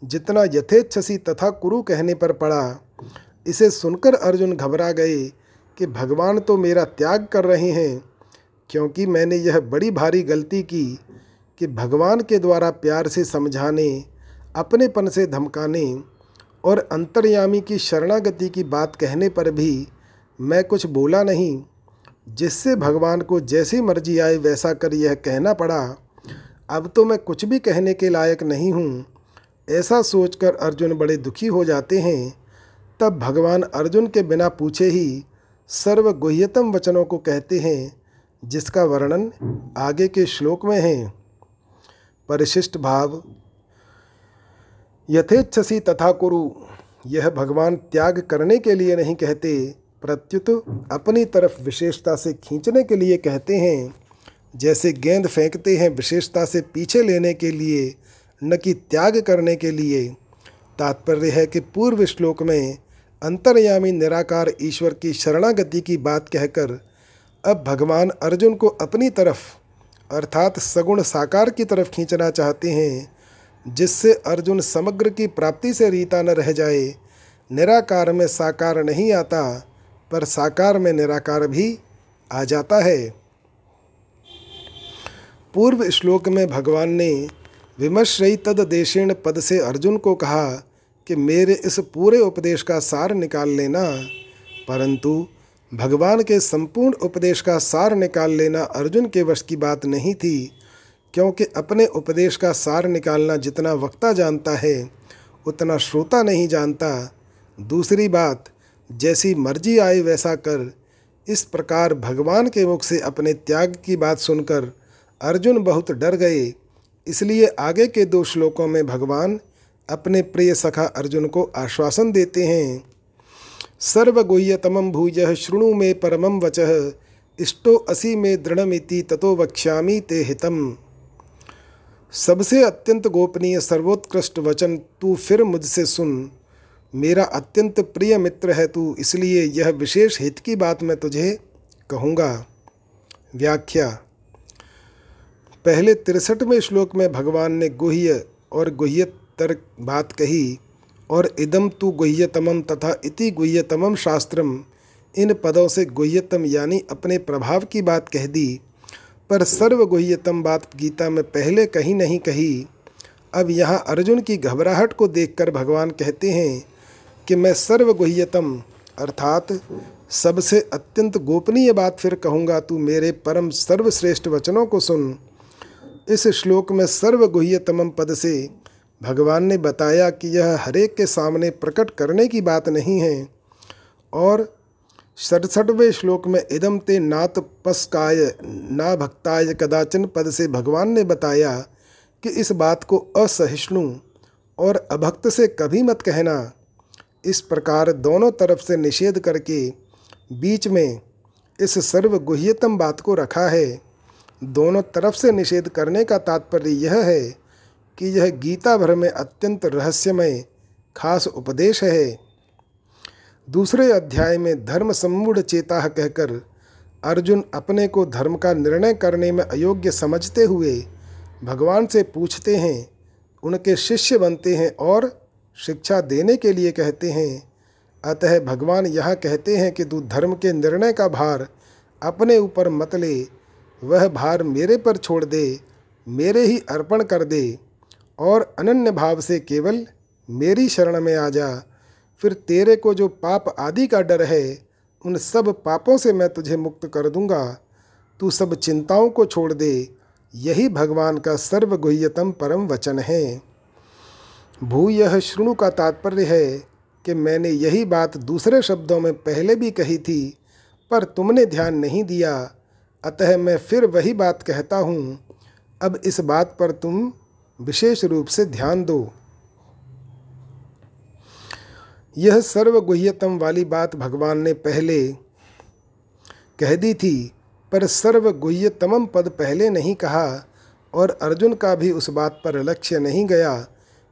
जितना यथेच्छसी तथा कुरु कहने पर पड़ा। इसे सुनकर अर्जुन घबरा गए कि भगवान तो मेरा त्याग कर रहे हैं, क्योंकि मैंने यह बड़ी भारी गलती की कि भगवान के द्वारा प्यार से समझाने, अपनेपन से धमकाने और अंतर्यामी की शरणागति की बात कहने पर भी मैं कुछ बोला नहीं, जिससे भगवान को जैसी मर्ज़ी आए वैसा कर यह कहना पड़ा। अब तो मैं कुछ भी कहने के लायक नहीं हूँ। ऐसा सोचकर अर्जुन बड़े दुखी हो जाते हैं। तब भगवान अर्जुन के बिना पूछे ही सर्वगुह्यतम वचनों को कहते हैं, जिसका वर्णन आगे के श्लोक में है। परिशिष्ट भाव, यथेच्छसी तथा कुरु, यह भगवान त्याग करने के लिए नहीं कहते, प्रत्युत अपनी तरफ़ विशेषता से खींचने के लिए कहते हैं। जैसे गेंद फेंकते हैं विशेषता से पीछे लेने के लिए, न कि त्याग करने के लिए। तात्पर्य है कि पूर्व श्लोक में अंतर्यामी निराकार ईश्वर की शरणागति की बात कहकर अब भगवान अर्जुन को अपनी तरफ़, अर्थात सगुण साकार की तरफ़ खींचना चाहते हैं, जिससे अर्जुन समग्र की प्राप्ति से रीता न रह जाए। निराकार में साकार नहीं आता, पर साकार में निराकार भी आ जाता है। पूर्व श्लोक में भगवान ने विमश्रई तद देशेण पद से अर्जुन को कहा कि मेरे इस पूरे उपदेश का सार निकाल लेना, परंतु भगवान के संपूर्ण उपदेश का सार निकाल लेना अर्जुन के वश की बात नहीं थी, क्योंकि अपने उपदेश का सार निकालना जितना वक्ता जानता है, उतना श्रोता नहीं जानता। दूसरी बात, जैसी मर्ज़ी आए वैसा कर। इस प्रकार भगवान के मुख से अपने त्याग की बात सुनकर अर्जुन बहुत डर गए। इसलिए आगे के दो श्लोकों में भगवान अपने प्रिय सखा अर्जुन को आश्वासन देते हैं। सर्वगुह्यतम भूय शृणु में परमं वच, इष्टो असी में दृढ़मिति ततो वक्ष्यामी ते हितम। सबसे अत्यंत गोपनीय सर्वोत्कृष्ट वचन तू फिर मुझसे सुन। मेरा अत्यंत प्रिय मित्र है तू, इसलिए यह विशेष हित की बात मैं तुझे कहूँगा। व्याख्या। पहले तिरसठवें श्लोक में भगवान ने गुह्य और गुह्यतर बात कही, और इदम तु गुह्यतमम तथा इति गुह्यतमम शास्त्रम, इन पदों से गुह्यतम यानी अपने प्रभाव की बात कह दी। पर सर्व गुह्यतम बात गीता में पहले कहीं नहीं कही। अब यहाँ अर्जुन की घबराहट को देखकर भगवान कहते हैं कि मैं सर्वगुह्यतम अर्थात सबसे अत्यंत गोपनीय बात फिर कहूँगा तू मेरे परम सर्वश्रेष्ठ वचनों को सुन। इस श्लोक में सर्वगुह्यतम पद से भगवान ने बताया कि यह हरेक के सामने प्रकट करने की बात नहीं है। और सड़सठवें श्लोक में इदम ते नात पस्काय ना भक्ताय कदाचन पद से भगवान ने बताया कि इस बात को असहिष्णु और अभक्त से कभी मत कहना। इस प्रकार दोनों तरफ़ से निषेध करके बीच में इस सर्वगुह्यतम बात को रखा है। दोनों तरफ़ से निषेध करने का तात्पर्य यह है कि यह गीता भर में अत्यंत रहस्यमय, खास उपदेश है। दूसरे अध्याय में धर्म सम्मूढ़ चेता कहकर अर्जुन अपने को धर्म का निर्णय करने में अयोग्य समझते हुए भगवान से पूछते हैं, उनके शिष्य बनते हैं और शिक्षा देने के लिए कहते हैं। अतः भगवान यह कहते हैं कि तू धर्म के निर्णय का भार अपने ऊपर मत ले, वह भार मेरे पर छोड़ दे, मेरे ही अर्पण कर दे। और अनन्य भाव से केवल मेरी शरण में आ जा। फिर तेरे को जो पाप आदि का डर है, उन सब पापों से मैं तुझे मुक्त कर दूँगा। तू सब चिंताओं को छोड़ दे, यही भगवान का सर्वगुह्यतम परम वचन है। भूय श्रृणु का तात्पर्य है कि मैंने यही बात दूसरे शब्दों में पहले भी कही थी, पर तुमने ध्यान नहीं दिया। अतः मैं फिर वही बात कहता हूँ। अब इस बात पर तुम विशेष रूप से ध्यान दो। यह सर्वगुह्यतम वाली बात भगवान ने पहले कह दी थी, पर सर्वगुह्यतम पद पहले नहीं कहा और अर्जुन का भी उस बात पर लक्ष्य नहीं गया।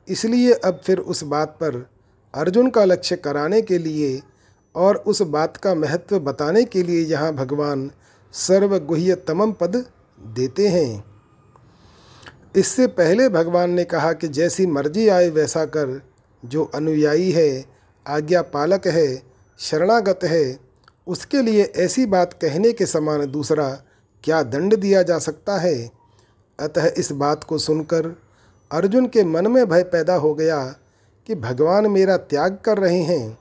इसलिए अब फिर उस बात पर अर्जुन का लक्ष्य कराने के लिए और उस बात का महत्व बताने के लिए यहाँ भगवान सर्वगुह्यतम पद देते हैं। इससे पहले भगवान ने कहा कि जैसी मर्ज़ी आए वैसा कर। जो अनुयायी है, आज्ञा पालक है, शरणागत है, उसके लिए ऐसी बात कहने के समान दूसरा क्या दंड दिया जा सकता है? अतः इस बात को सुनकर अर्जुन के मन में भय पैदा हो गया कि भगवान मेरा त्याग कर रहे हैं।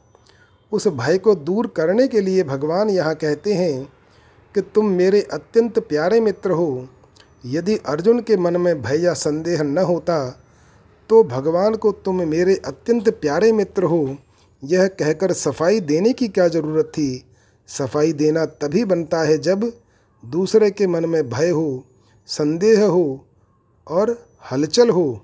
उस भय को दूर करने के लिए भगवान यहाँ कहते हैं कि तुम मेरे अत्यंत प्यारे मित्र हो। यदि अर्जुन के मन में भय या संदेह न होता तो भगवान को तुम मेरे अत्यंत प्यारे मित्र हो। यह कहकर सफ़ाई देने की क्या ज़रूरत थी? सफ़ाई देना तभी बनता है जब दूसरे के मन में भय हो, संदेह हो और हलचल हो।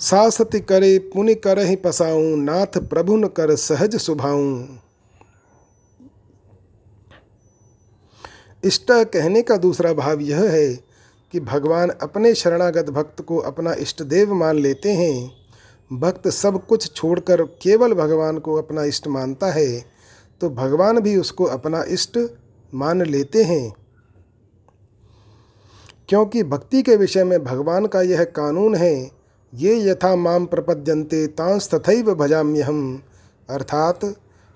सासति करे, पुनि कर ही पसाऊं, नाथ प्रभु न कर सहज सुभाऊं। इष्ट कहने का दूसरा भाव यह है कि भगवान अपने शरणागत भक्त को अपना इष्ट देव मान लेते हैं। भक्त सब कुछ छोड़कर केवल भगवान को अपना इष्ट मानता है तो भगवान भी उसको अपना इष्ट मान लेते हैं। क्योंकि भक्ति के विषय में भगवान का यह कानून है, ये यथा माम प्रपद्यन्ते तांस तथैव भजाम्यहम। अर्थात,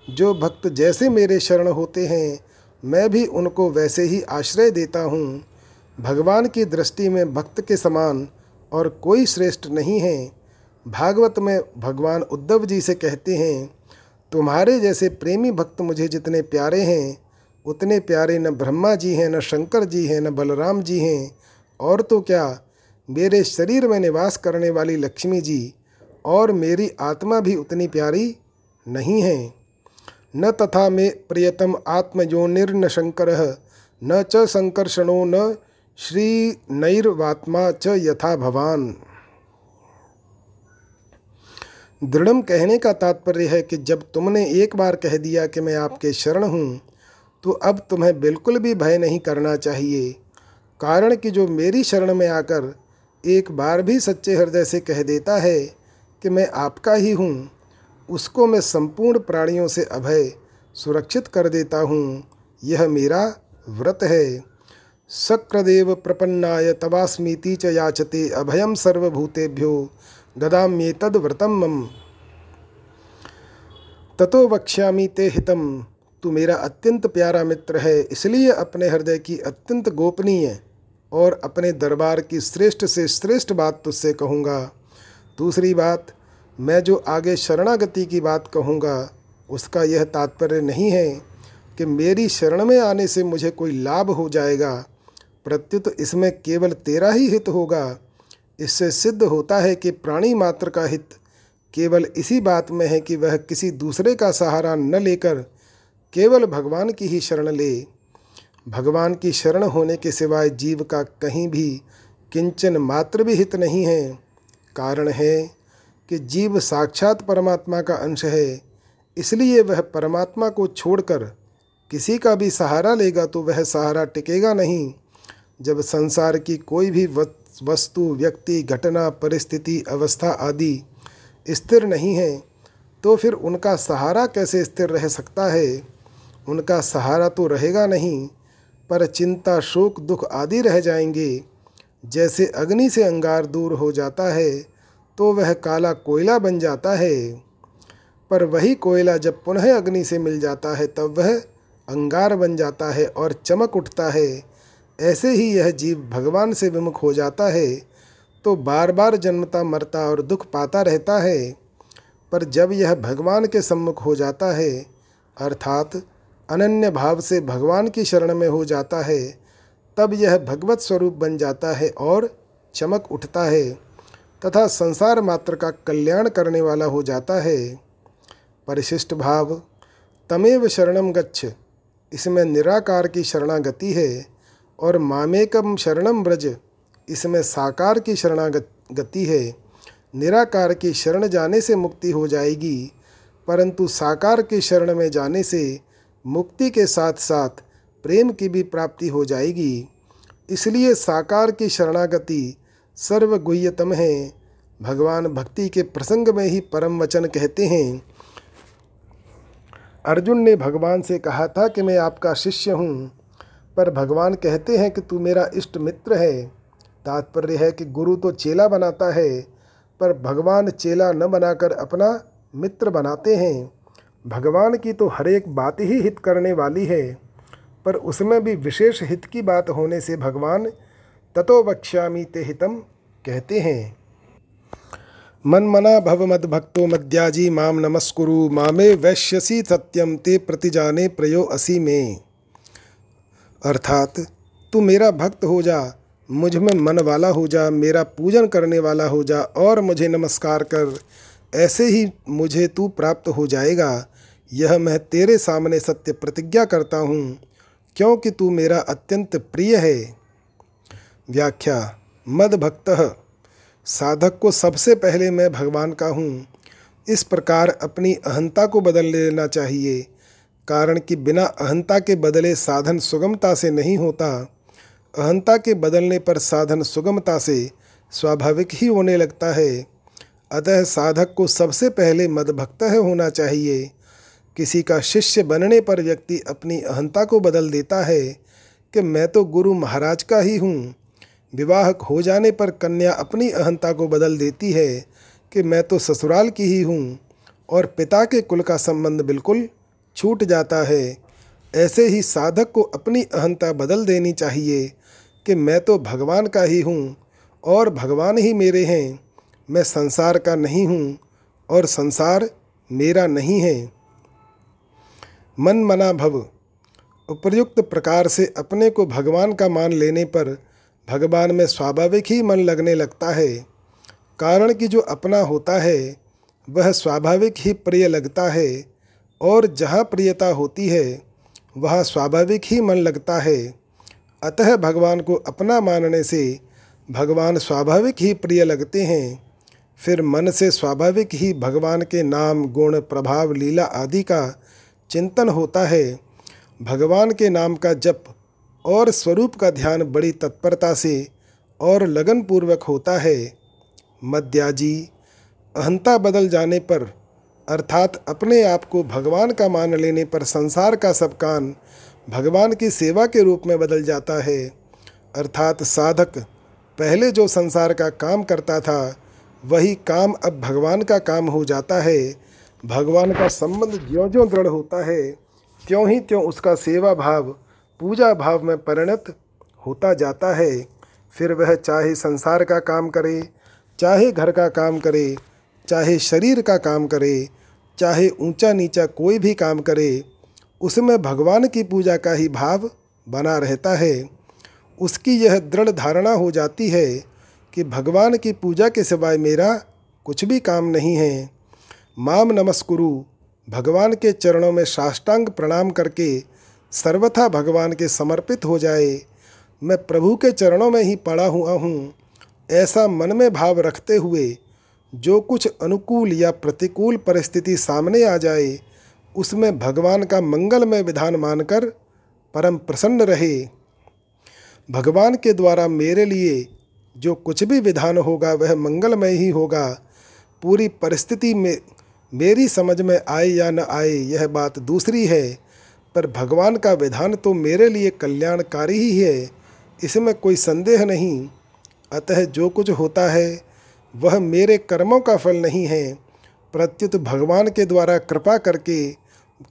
जो भक्त जैसे मेरे शरण होते हैं मैं भी उनको वैसे ही आश्रय देता हूँ। भगवान की दृष्टि में भक्त के समान और कोई श्रेष्ठ नहीं है। भागवत में भगवान उद्धव जी से कहते हैं, तुम्हारे जैसे प्रेमी भक्त मुझे जितने प्यारे हैं, उतने प्यारे न ब्रह्मा जी हैं, न शंकर जी हैं, न बलराम जी हैं। और तो क्या, मेरे शरीर में निवास करने वाली लक्ष्मी जी और मेरी आत्मा भी उतनी प्यारी नहीं है। न तथा मे प्रियतम आत्मयोनिर्न शंकर न च संकर्षणो न श्री नैर्वात्मा च यथा भवान। दृढ़ कहने का तात्पर्य है कि जब तुमने एक बार कह दिया कि मैं आपके शरण हूँ तो अब तुम्हें बिल्कुल भी भय नहीं करना चाहिए। कारण कि जो मेरी शरण में आकर एक बार भी सच्चे हृदय से कह देता है कि मैं आपका ही हूँ उसको मैं संपूर्ण प्राणियों से अभय, सुरक्षित कर देता हूँ। यह मेरा व्रत है। शक्रदेव प्रपन्नाय तवास्मीति च याचते अभयम सर्वभूतेभ्यो ददाम्येतद व्रतम मम। ततो वक्ष्यामि ते हितम। तू मेरा अत्यंत प्यारा मित्र है, इसलिए अपने हृदय की अत्यंत गोपनीय और अपने दरबार की श्रेष्ठ से श्रेष्ठ बात तुझसे कहूँगा। दूसरी बात मैं जो आगे शरणागति की बात कहूँगा, उसका यह तात्पर्य नहीं है कि मेरी शरण में आने से मुझे कोई लाभ हो जाएगा। प्रत्युत इसमें केवल तेरा ही हित होगा। इससे सिद्ध होता है कि प्राणी मात्र का हित केवल इसी बात में है कि वह किसी दूसरे का सहारा न लेकर केवल भगवान की ही शरण ले। भगवान की शरण होने के सिवाय जीव का कहीं भी किंचन मात्र भी हित नहीं है। कारण है कि जीव साक्षात परमात्मा का अंश है, इसलिए वह परमात्मा को छोड़कर किसी का भी सहारा लेगा तो वह सहारा टिकेगा नहीं। जब संसार की कोई भी वस्तु, व्यक्ति, घटना, परिस्थिति, अवस्था आदि स्थिर नहीं है तो फिर उनका सहारा कैसे स्थिर रह सकता है? उनका सहारा तो रहेगा नहीं, पर चिंता, शोक, दुख आदि रह जाएँगे। जैसे अग्नि से अंगार दूर हो जाता है तो वह काला कोयला बन जाता है। पर वही कोयला जब पुनः अग्नि से मिल जाता है, तब वह अंगार बन जाता है और चमक उठता है। ऐसे ही यह जीव भगवान से विमुख हो जाता है। तो बार बार जन्मता, मरता और दुख पाता रहता है। पर जब यह भगवान के सम्मुख हो जाता है, अर्थात अनन्य भाव से भगवान की शरण में हो जाता है, तब यह भगवत स्वरूप बन जाता है और चमक उठता है। तथा संसार मात्र का कल्याण करने वाला हो जाता है। परिशिष्ट भाव, तमेव शरणम गच्छ। इसमें निराकार की शरणागति है और मामेकम शरणम ब्रज इसमें साकार की शरणागति है। निराकार की शरण जाने से मुक्ति हो जाएगी, परंतु साकार की शरण में जाने से मुक्ति के साथ साथ प्रेम की भी प्राप्ति हो जाएगी। इसलिए साकार की शरणागति सर्वगुह्यतम है। भगवान भक्ति के प्रसंग में ही परम वचन कहते हैं। अर्जुन ने भगवान से कहा था कि मैं आपका शिष्य हूँ, पर भगवान कहते हैं कि तू मेरा इष्ट मित्र है। तात्पर्य है कि गुरु तो चेला बनाता है, पर भगवान चेला न बनाकर अपना मित्र बनाते हैं। भगवान की तो हर एक बात ही हित करने वाली है, पर उसमें भी विशेष हित की बात होने से भगवान ततो वक्ष्यामी ते हितम कहते हैं। मन मना भव मद भक्तो मद्याजी माम नमस्कुरु, मामे वैश्यसी सत्यम ते प्रतिजाने प्रयो असी में। अर्थात, तू मेरा भक्त हो जा, मुझमें मन वाला हो जा, मेरा पूजन करने वाला हो जा, और मुझे नमस्कार कर, ऐसे ही मुझे तू प्राप्त हो जाएगा। यह मैं तेरे सामने सत्य प्रतिज्ञा करता हूँ, क्योंकि तू मेरा अत्यंत प्रिय है। व्याख्या। मद भक्त साधक को सबसे पहले मैं भगवान का हूँ। इस प्रकार अपनी अहंता को बदल लेना चाहिए। कारण कि बिना अहंता के बदले साधन सुगमता से नहीं होता। अहंता के बदलने पर साधन सुगमता से स्वाभाविक ही होने लगता है। अतः साधक को सबसे पहले मदभक्त होना चाहिए। किसी का शिष्य बनने पर व्यक्ति अपनी अहंता को बदल देता है कि मैं तो गुरु महाराज का ही हूँ। विवाह हो जाने पर कन्या अपनी अहंता को बदल देती है कि मैं तो ससुराल की ही हूँ और पिता के कुल का संबंध बिल्कुल छूट जाता है। ऐसे ही साधक को अपनी अहंता बदल देनी चाहिए कि मैं तो भगवान का ही हूँ और भगवान ही मेरे हैं। मैं संसार का नहीं हूँ और संसार मेरा नहीं है। मन मना भव। उपयुक्त प्रकार से अपने को भगवान का मान लेने पर भगवान में स्वाभाविक ही मन लगने लगता है। कारण कि जो अपना होता है, वह स्वाभाविक ही प्रिय लगता है और जहाँ प्रियता होती है, वहाँ स्वाभाविक ही मन लगता है। अतः भगवान को अपना मानने से भगवान स्वाभाविक ही प्रिय लगते हैं। फिर मन से स्वाभाविक ही भगवान के नाम, गुण, प्रभाव, लीला आदि का चिंतन होता है। भगवान के नाम का जप और स्वरूप का ध्यान बड़ी तत्परता से और लगन पूर्वक होता है। मद्याजी अहंता बदल जाने पर, अर्थात अपने आप को भगवान का मान लेने पर संसार का सब कान भगवान की सेवा के रूप में बदल जाता है। अर्थात साधक पहले जो संसार का काम करता था, वही काम अब भगवान का काम हो जाता है। भगवान का संबंध ज्यों ज्यों दृढ़ होता है, त्यों ही त्यों उसका सेवा भाव पूजा भाव में परिणत होता जाता है। फिर वह चाहे संसार का काम करे, चाहे घर का काम करे, चाहे शरीर का काम करे, चाहे ऊँचा नीचा कोई भी काम करे, उसमें भगवान की पूजा का ही भाव बना रहता है। उसकी यह दृढ़ धारणा हो जाती है कि भगवान की पूजा के सिवाय मेरा कुछ भी काम नहीं है। माम नमस्कुरु, भगवान के चरणों में साष्टांग प्रणाम करके सर्वथा भगवान के समर्पित हो जाए। मैं प्रभु के चरणों में ही पड़ा हुआ हूँ। ऐसा मन में भाव रखते हुए जो कुछ अनुकूल या प्रतिकूल परिस्थिति सामने आ जाए, उसमें भगवान का मंगलमय विधान मानकर परम प्रसन्न रहे। भगवान के द्वारा मेरे लिए जो कुछ भी विधान होगा, वह मंगलमय ही होगा। पूरी परिस्थिति में मेरी समझ में आए या न आए, यह बात दूसरी है। पर भगवान का विधान तो मेरे लिए कल्याणकारी ही है, इसमें कोई संदेह नहीं। अतः जो कुछ होता है, वह मेरे कर्मों का फल नहीं है। प्रत्युत भगवान के द्वारा कृपा करके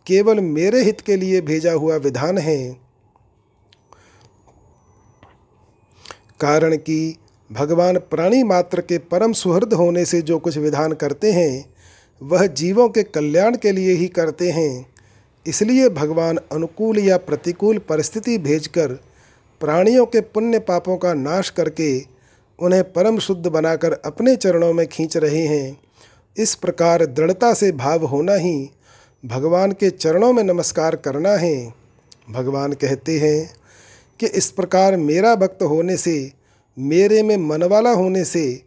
केवल मेरे हित के लिए भेजा हुआ विधान है। कारण कि भगवान प्राणी मात्र के परम सुहृद होने से जो कुछ विधान करते हैं, वह जीवों के कल्याण के लिए ही करते हैं। इसलिए भगवान अनुकूल या प्रतिकूल परिस्थिति भेजकर प्राणियों के पुण्य पापों का नाश करके उन्हें परम शुद्ध बनाकर अपने चरणों में खींच रहे हैं। इस प्रकार दृढ़ता से भाव होना ही भगवान के चरणों में नमस्कार करना है। भगवान कहते हैं कि इस प्रकार मेरा भक्त होने से, मेरे में मन वाला होने से,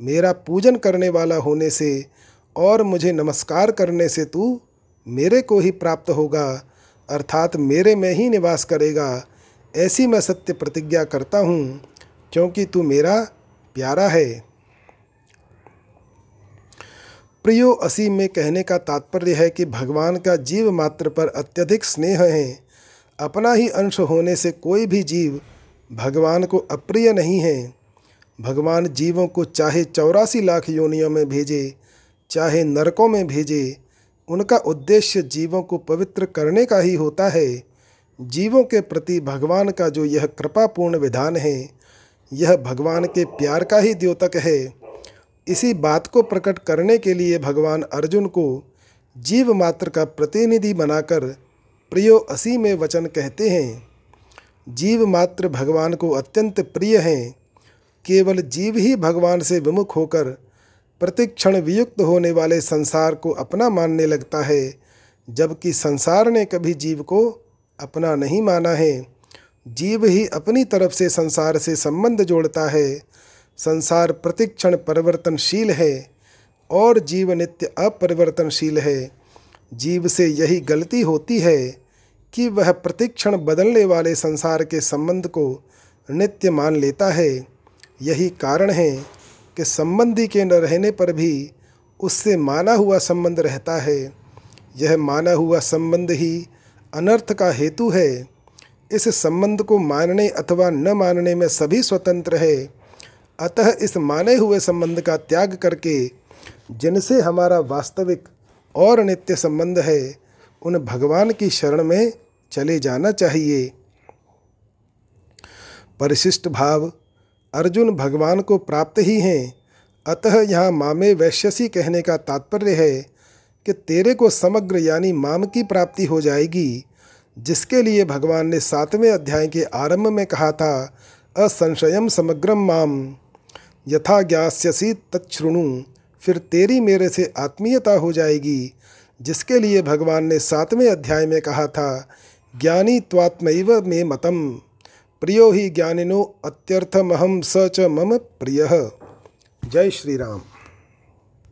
मेरा पूजन करने वाला होने से और मुझे नमस्कार करने से तू मेरे को ही प्राप्त होगा, अर्थात मेरे में ही निवास करेगा, ऐसी मैं सत्य प्रतिज्ञा करता हूँ, क्योंकि तू मेरा प्यारा है। प्रियो, असी में कहने का तात्पर्य है कि भगवान का जीव मात्र पर अत्यधिक स्नेह है। अपना ही अंश होने से कोई भी जीव भगवान को अप्रिय नहीं है। भगवान जीवों को चाहे चौरासी लाख योनियों में भेजे, चाहे नरकों में भेजे उनका उद्देश्य जीवों को पवित्र करने का ही होता है। जीवों के प्रति भगवान का जो यह कृपापूर्ण विधान है, यह भगवान के प्यार का ही द्योतक है। इसी बात को प्रकट करने के लिए भगवान अर्जुन को जीव मात्र का प्रतिनिधि बनाकर प्रियो असी में वचन कहते हैं। जीव मात्र भगवान को अत्यंत प्रिय हैं। केवल जीव ही भगवान से विमुख होकर प्रतिक्षण वियुक्त होने वाले संसार को अपना मानने लगता है, जबकि संसार ने कभी जीव को अपना नहीं माना है। जीव ही अपनी तरफ़ से संसार से संबंध जोड़ता है। संसार प्रतिक्षण परिवर्तनशील है, और जीव नित्य अपरिवर्तनशील है। जीव से यही गलती होती है कि वह प्रतिक्षण बदलने वाले संसार के संबंध को नित्य मान लेता है। यही कारण है कि संबंधी के न रहने पर भी उससे माना हुआ संबंध रहता है। यह माना हुआ संबंध ही अनर्थ का हेतु है। इस संबंध को मानने अथवा न मानने में सभी स्वतंत्र है। अतः इस माने हुए संबंध का त्याग करके जिनसे हमारा वास्तविक और नित्य संबंध है, उन भगवान की शरण में चले जाना चाहिए। परिशिष्ट भाव अर्जुन भगवान को प्राप्त ही हैं। अतः यहाँ मामे वैश्यसी कहने का तात्पर्य है कि तेरे को समग्र यानी माम की प्राप्ति हो जाएगी, जिसके लिए भगवान ने सातवें अध्याय के आरंभ में कहा था असंशयम समग्रम माम। यथा ज्ञास्यसी तच्छृणु। फिर तेरी मेरे से आत्मीयता हो जाएगी, जिसके लिए भगवान ने सातवें अध्याय में कहा था, ज्ञानी त्वात्मैव मे मतम। प्रियो ही ज्ञानिनो अत्यर्थमहम स च मम प्रिय। जय श्री राम